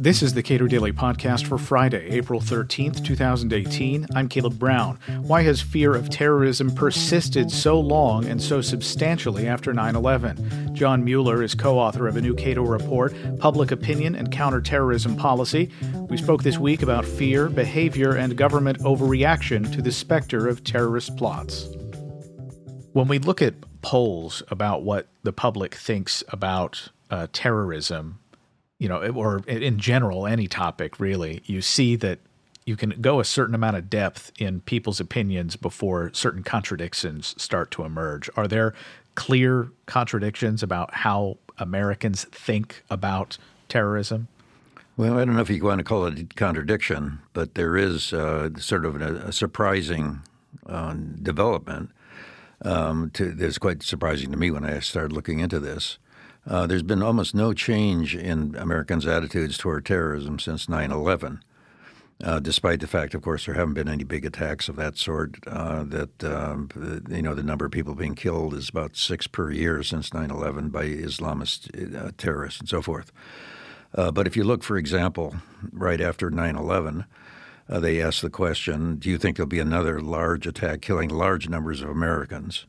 This is the Cato Daily Podcast for Friday, April 13th, 2018. I'm Caleb Brown. Why has fear of terrorism persisted so long and so substantially after 9 11? John Mueller is co author of a new Cato report, Public Opinion and Counterterrorism Policy. We spoke this week about fear, behavior, and government overreaction to the specter of terrorist plots. When we look at polls about what the public thinks about uh, terrorism, you know, or in general, any topic really, you see that you can go a certain amount of depth in people's opinions before certain contradictions start to emerge. Are there clear contradictions about how Americans think about terrorism? Well, I don't know if you want to call it a contradiction, but there is uh, sort of a, a surprising uh, development. Um, to, that's quite surprising to me when I started looking into this. Uh, there's been almost no change in Americans' attitudes toward terrorism since 9 11. Uh, despite the fact, of course, there haven't been any big attacks of that sort. Uh, that um, you know, the number of people being killed is about six per year since 9/11 by Islamist uh, terrorists and so forth. Uh, but if you look, for example, right after 9/11, uh, they asked the question: Do you think there'll be another large attack killing large numbers of Americans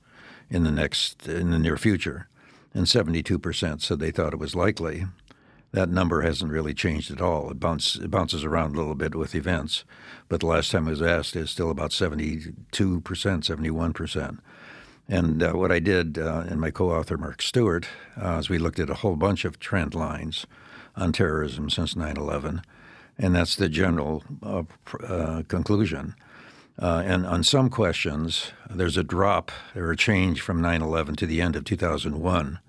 in the next in the near future? and 72% said they thought it was likely. That number hasn't really changed at all. It, bounce, it bounces around a little bit with events, but the last time it was asked is still about 72%, 71%. And uh, what I did uh, and my co-author Mark Stewart uh, is we looked at a whole bunch of trend lines on terrorism since 9/11, and that's the general uh, uh, conclusion. Uh, and on some questions, there's a drop or a change from 9 11 to the end of 2001.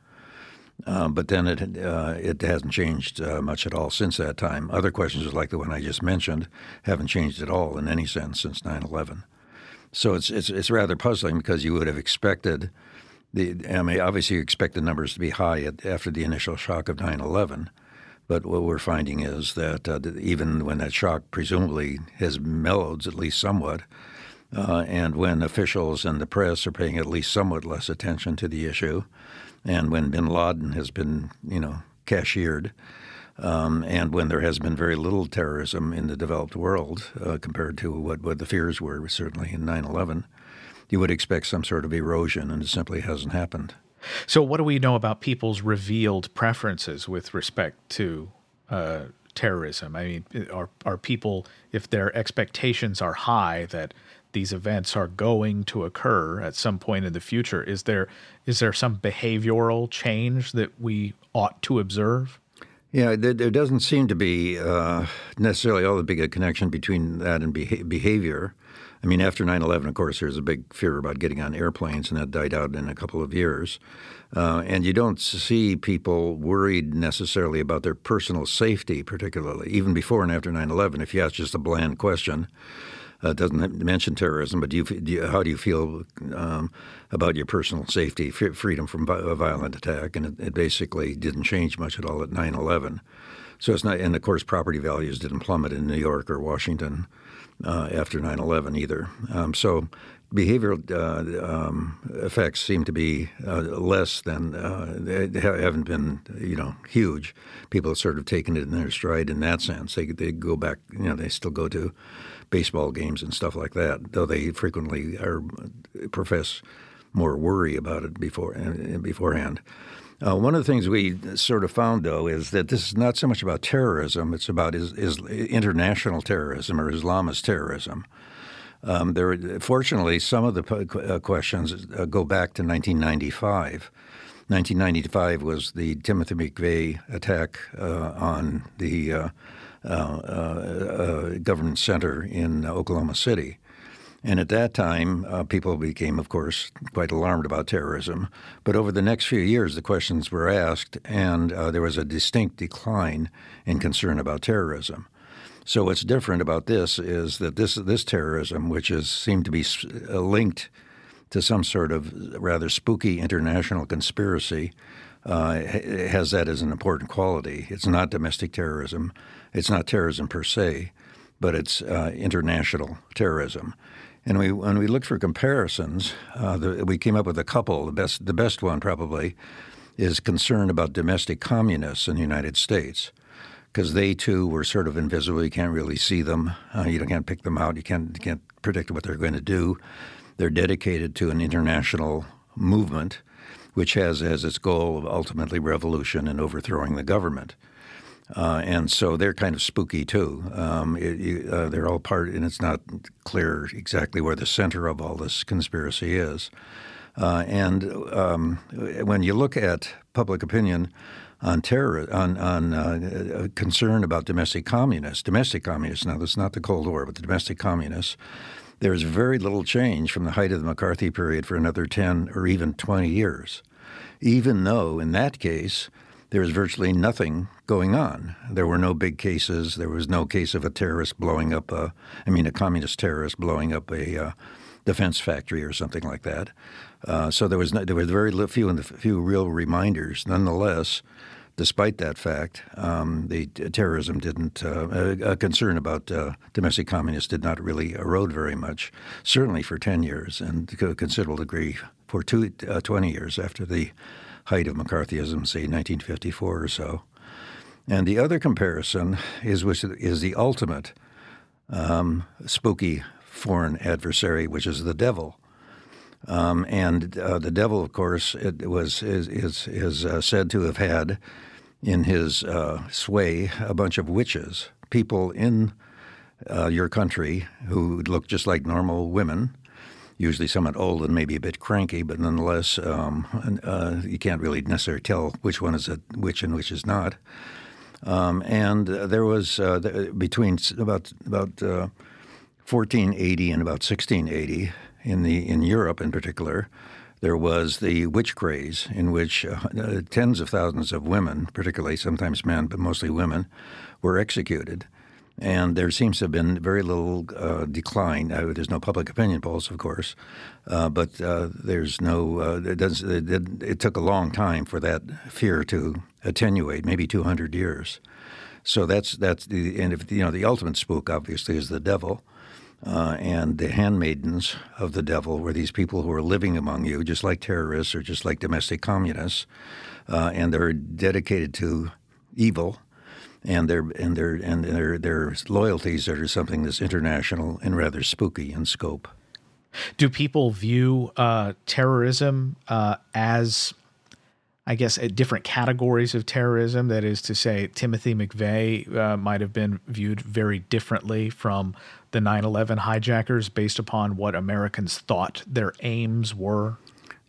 Uh, but then it uh, it hasn't changed uh, much at all since that time. Other questions, like the one I just mentioned, haven't changed at all in any sense since 9/11. So it's it's it's rather puzzling because you would have expected the I mean obviously you expect the numbers to be high at, after the initial shock of 9/11, but what we're finding is that uh, even when that shock presumably has mellowed at least somewhat, uh, and when officials and the press are paying at least somewhat less attention to the issue, and when bin Laden has been, you know, cashiered, um, and when there has been very little terrorism in the developed world uh, compared to what, what the fears were, certainly in 9 11, you would expect some sort of erosion, and it simply hasn't happened. So, what do we know about people's revealed preferences with respect to uh, terrorism? I mean, are are people, if their expectations are high that these events are going to occur at some point in the future, is there is there some behavioral change that we ought to observe? Yeah, there, there doesn't seem to be uh, necessarily all the big a connection between that and beha- behavior. I mean, after 9 11, of course, there's a big fear about getting on airplanes, and that died out in a couple of years. Uh, and you don't see people worried necessarily about their personal safety, particularly, even before and after 9 11. If you ask just a bland question, uh, doesn't mention terrorism, but do you, do you, how do you feel um, about your personal safety, f- freedom from a violent attack? And it, it, basically didn't change much at all at 9 11. So it's not, and of course, property values didn't plummet in New York or Washington uh, after 9 11 either. Um, so behavioral uh, um, effects seem to be uh, less than uh, they haven't been you know huge. People have sort of taken it in their stride in that sense. They they go back you know they still go to baseball games and stuff like that, though they frequently are profess more worry about it before uh, beforehand. Uh, one of the things we sort of found, though, is that this is not so much about terrorism; it's about is, is international terrorism or Islamist terrorism. Um, there, fortunately, some of the uh, questions uh, go back to 1995. 1995 was the Timothy McVeigh attack uh, on the uh, uh, uh, government center in Oklahoma City. And at that time, uh, people became, of course, quite alarmed about terrorism. But over the next few years, the questions were asked, and uh, there was a distinct decline in concern about terrorism. So what's different about this is that this this terrorism, which is seemed to be uh, linked to some sort of rather spooky international conspiracy, uh, has that as an important quality. It's not domestic terrorism. It's not terrorism per se, but it's uh, international terrorism. And we, when we looked for comparisons, uh, the, we came up with a couple. The best, the best one probably is concern about domestic communists in the United States, because they too were sort of invisible. You can't really see them. Uh, you can't pick them out. You can't, you can't predict what they're going to do. They're dedicated to an international movement, which has as its goal of ultimately revolution and overthrowing the government. Uh, and so they're kind of spooky too. Um, it, you, uh, they're all part, and it's not clear exactly where the center of all this conspiracy is. Uh, and um, when you look at public opinion on terror, on, on uh, concern about domestic communists, domestic communists. Now, this is not the Cold War, but the domestic communists. There's very little change from the height of the McCarthy period for another 10 or even 20 years, even though in that case there was virtually nothing going on. There were no big cases. There was no case of a terrorist blowing up a, I mean, a communist terrorist blowing up a uh, defense factory or something like that. Uh, so there was no, there was very few and few real reminders. Nonetheless, despite that fact, um, the terrorism didn't. Uh, a, a, concern about uh, domestic communists did not really erode very much. Certainly for ten years, and to a considerable degree for two, uh, 20 years after the height of McCarthyism, say 1954 or so. And the other comparison is which is the ultimate um, spooky foreign adversary, which is the devil. Um, and uh, the devil, of course, it was is is, is uh, said to have had in his uh, sway a bunch of witches, people in uh, your country who look just like normal women, usually somewhat old and maybe a bit cranky, but nonetheless, um, uh, you can't really necessarily tell which one is a witch and which is not. Um, and uh, there was uh, between about about 1480 uh, and about 1680 in the in Europe in particular. There was the witch craze, in which uh, tens of thousands of women, particularly sometimes men, but mostly women, were executed. And there seems to have been very little uh, decline. Uh, there's no public opinion polls, of course, uh, but uh, there's no. Uh, it, does, it, it, took a long time for that fear to attenuate, maybe 200 years. So that's that's the and if you know the ultimate spook obviously is the devil. Uh, and the handmaidens of the devil were these people who were living among you, just like terrorists or just like domestic communists, and they're dedicated to evil and their and their and their their loyalties are something that's international and rather spooky in scope. Do people view uh, terrorism uh, as, I guess, different categories of terrorism? That is to say, Timothy McVeigh uh, might have been viewed very differently from the 9 11 hijackers based upon what Americans thought their aims were?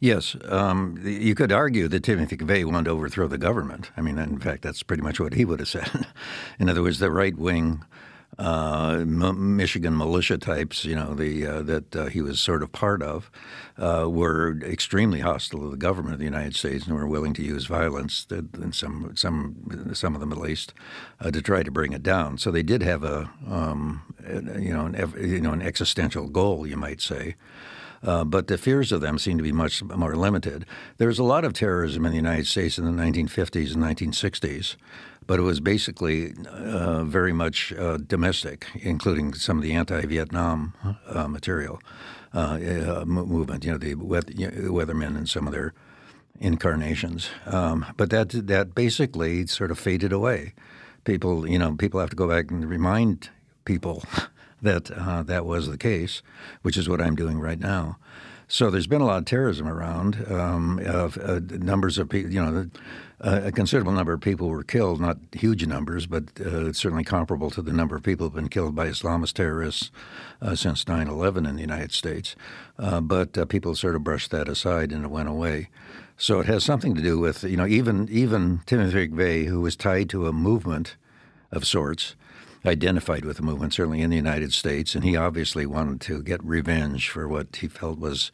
Yes, um, you could argue that Timothy McVeigh wanted to overthrow the government. I mean, in fact, that's pretty much what he would have said. in other words, the right wing uh, M- Michigan militia types, you know, the uh, that uh, he was sort of part of, uh, were extremely hostile to the government of the United States and were willing to use violence, in some some some of them at least, uh, to try to bring it down. So they did have a um, you know an, you know an existential goal, you might say. Uh, but the fears of them seem to be much more limited. There was a lot of terrorism in the United States in the 1950s and 1960s, but it was basically uh, very much uh, domestic, including some of the anti-Vietnam uh, material uh, uh, movement. You know, the Weathermen and some of their incarnations. Um, but that that basically sort of faded away. People, you know, people have to go back and remind people that uh, that was the case, which is what I'm doing right now. So there's been a lot of terrorism around. Um, of, uh, numbers of people, you know, uh, a considerable number of people were killed, not huge numbers, but uh, certainly comparable to the number of people who've been killed by Islamist terrorists uh, since 9/11 in the United States. Uh, but people sort of brushed that aside and it went away. So it has something to do with, you know, even even Timothy McVeigh, who was tied to a movement of sorts identified with the movement, certainly in the United States, and he obviously wanted to get revenge for what he felt was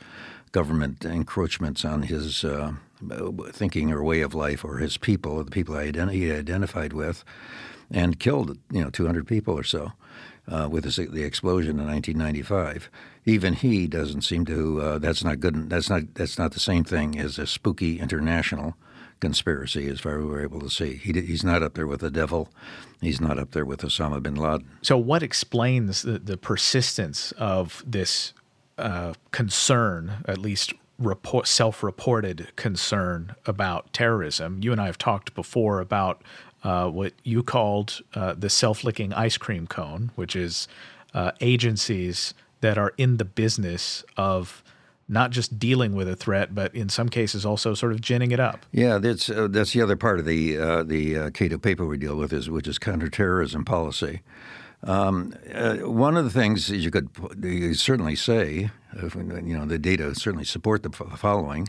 government encroachments on his uh, thinking or way of life or his people, the people he identified with, and killed you know 200 people or so. Uh, with the explosion in 1995, even he doesn't seem to. Uh, that's not good. That's not. That's not the same thing as a spooky international conspiracy, as far as we were able to see. He, he's not up there with the devil. He's not up there with Osama bin Laden. So, what explains the, the persistence of this uh, concern, at least report, self-reported concern about terrorism. You and I have talked before about uh, what you called uh, the self-licking ice cream cone, which is uh, agencies that are in the business of not just dealing with a threat, but in some cases also sort of ginning it up. Yeah, that's uh, that's the other part of the uh, the uh, Cato paper we deal with is which is counterterrorism policy. Um, uh, one of the things you could you certainly say, if, you know, the data certainly support the following,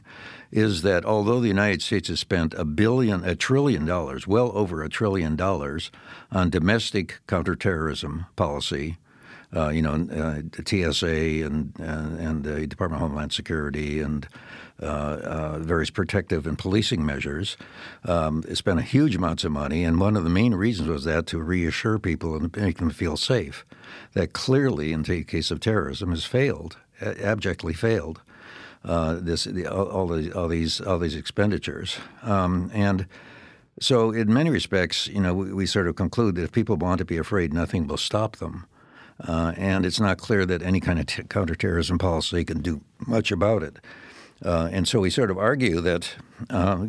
is that although the United States has spent a billion, a trillion dollars, well over a trillion dollars, on domestic counterterrorism policy, uh, you know, uh, TSA and, and, and the Department of Homeland Security and uh, uh, various protective and policing measures. Um, spent a huge amounts of money, and one of the main reasons was that to reassure people and make them feel safe. That clearly, in the case of terrorism, has failed, abjectly failed. Uh, this the, all, all these all these expenditures, um, and so in many respects, you know, we, we, sort of conclude that if people want to be afraid, nothing will stop them. Uh, and it's not clear that any kind of t- counterterrorism policy can do much about it. Uh, and so we sort of argue that uh,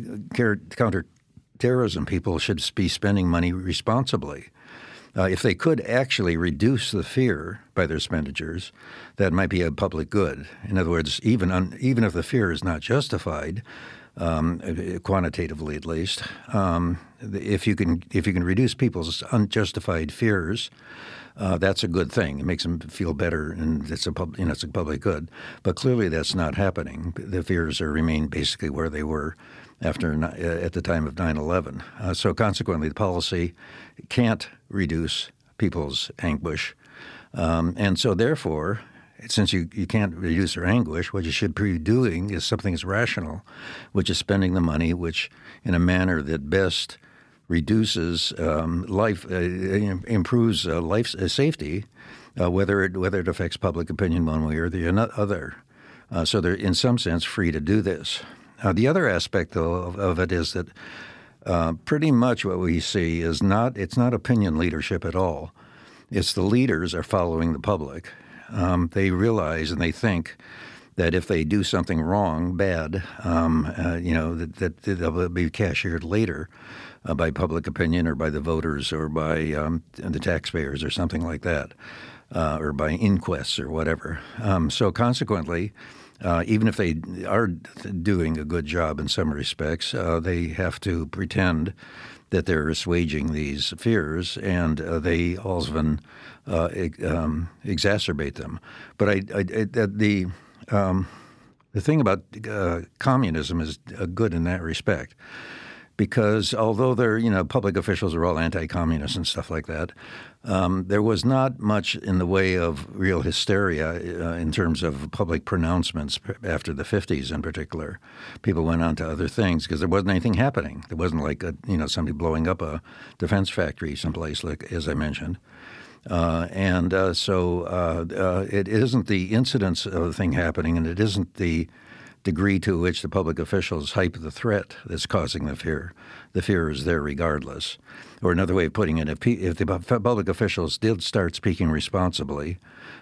counterterrorism people should be spending money responsibly. Uh, if they could actually reduce the fear by their expenditures, that might be a public good. In other words, even un, even if the fear is not justified, um, quantitatively at least, um, if you can if you can reduce people's unjustified fears, uh, that's a good thing. It makes them feel better, and it's a pub, you know it's a public good. But clearly, that's not happening. The fears are remain basically where they were after uh, at the time of 9/11. Uh, so consequently, the policy can't reduce people's anguish, um, and so therefore. Since you, you can't reduce their anguish, what you should be doing is something that's rational, which is spending the money, which in a manner that best reduces um, life, uh, improves uh, life uh, safety, uh, whether it whether it affects public opinion one way or the other. Uh, so they're in some sense free to do this. the other aspect though of, of it is that pretty much what we see is not it's not opinion leadership at all. It's the leaders are following the public. Um, they realize and they think that if they do something wrong, bad, um, uh, you know, that, that, they'll be cashiered later uh, by public opinion or by the voters or by um, the taxpayers or something like that, uh, or by inquests or whatever. Um, so consequently, uh, even if they are doing a good job in some respects, uh, they have to pretend that they're assuaging these fears, and uh, they often uh, um, exacerbate them. But I, I, I the um, the thing about uh, communism is uh, good in that respect because although they're you know public officials are all anti-communist and stuff like that, um, there was not much in the way of real hysteria uh, in terms of public pronouncements after the 50s in particular. People went on to other things because there wasn't anything happening. There wasn't like a, you know somebody blowing up a defense factory someplace, like as I mentioned. Uh, and uh, so uh, uh, it isn't the incidence of the thing happening, and it isn't the degree to which the public officials hype the threat that's causing the fear. The fear is there regardless. Or another way of putting it, if, if the public officials did start speaking responsibly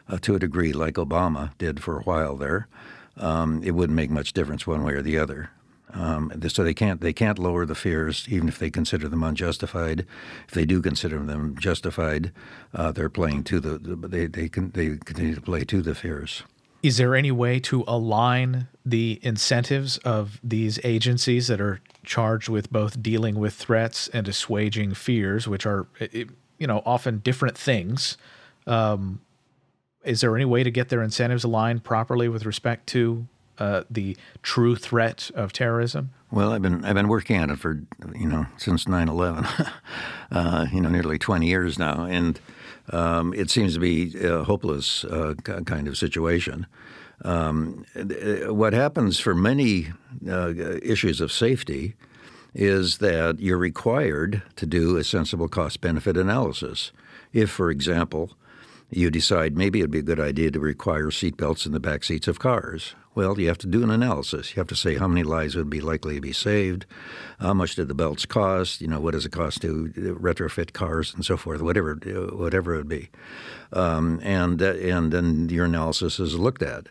uh, to a degree, like Obama did for a while there, um, it wouldn't make much difference one way or the other. Um, so they can't they can't lower the fears even if they consider them unjustified. If they do consider them justified, uh, they're playing to the, the they they, can, they continue to play to the fears. Is there any way to align the incentives of these agencies that are charged with both dealing with threats and assuaging fears, which are, you know, often different things? Um, is there any way to get their incentives aligned properly with respect to uh, the true threat of terrorism? Well, I've been I've been working on it for you know since 9/11, uh, you know, nearly 20 years now, and um, it seems to be a hopeless uh, kind of situation. Um, what happens for many uh, issues of safety is that you're required to do a sensible cost benefit analysis. If, for example, you decide maybe it'd be a good idea to require seatbelts in the back seats of cars. Well, you have to do an analysis. You have to say how many lives would be likely to be saved, how much did the belts cost, you know, what does it cost to retrofit cars and so forth, whatever whatever it would be, um, and and then your analysis is looked at.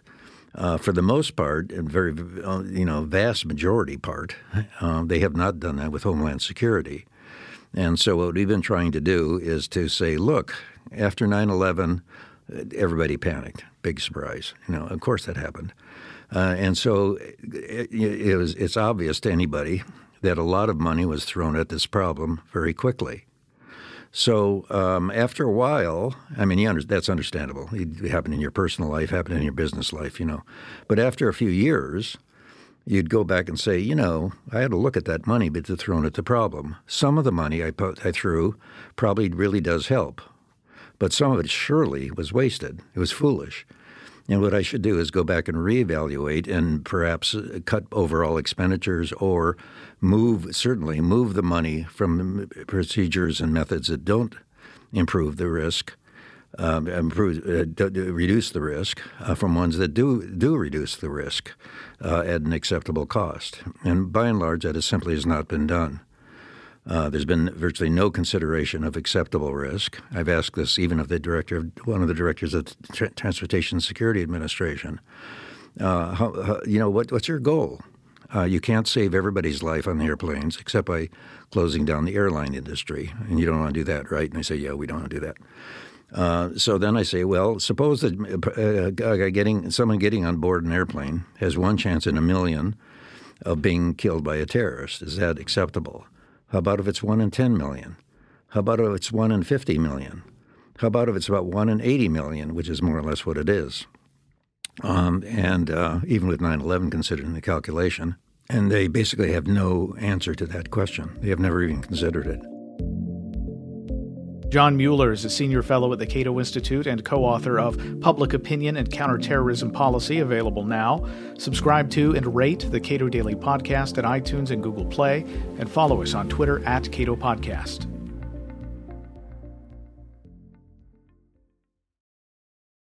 Uh, for the most part, and very, uh, you know, vast majority part, uh, they have not done that with Homeland Security. And so what we've been trying to do is to say, look, after 9/11, everybody panicked. Big surprise. You know, of course that happened. Uh, and so it, it was, it's obvious to anybody that a lot of money was thrown at this problem very quickly. So um, after a while, I mean, under, that's understandable. It happened in your personal life, happened in your business life, you know. But after a few years, you'd go back and say, you know, I had to look at that money, but it's thrown at the problem. Some of the money I put, I threw probably really does help, but some of it surely was wasted. It was foolish. And what I should do is go back and reevaluate and perhaps uh, cut overall expenditures or move, certainly move the money from procedures and methods that don't improve the risk, um, improve, uh, reduce the risk, uh, from ones that do, do reduce the risk uh, at an acceptable cost. And by and large, that has simply has not been done. Uh, there's been virtually no consideration of acceptable risk. I've asked this even of the director, of one of the directors of the Transportation Security Administration. Uh, how, how, you know, what, what's your goal? Uh, you can't save everybody's life on the airplanes except by closing down the airline industry, and you don't want to do that, right? And they say, yeah, we don't want to do that. Uh, so then I say, well, suppose that uh, getting someone getting on board an airplane has one chance in a million of being killed by a terrorist. Is that acceptable? How about if it's 1 in 10 million? How about if it's 1 in 50 million? How about if it's about 1 in 80 million, which is more or less what it is? Um, and uh, even with 9 11 considered in the calculation. And they basically have no answer to that question. They have never even considered it. John Mueller is a senior fellow at the Cato Institute and co author of Public Opinion and Counterterrorism Policy, available now. Subscribe to and rate the Cato Daily Podcast at iTunes and Google Play, and follow us on Twitter at Cato Podcast.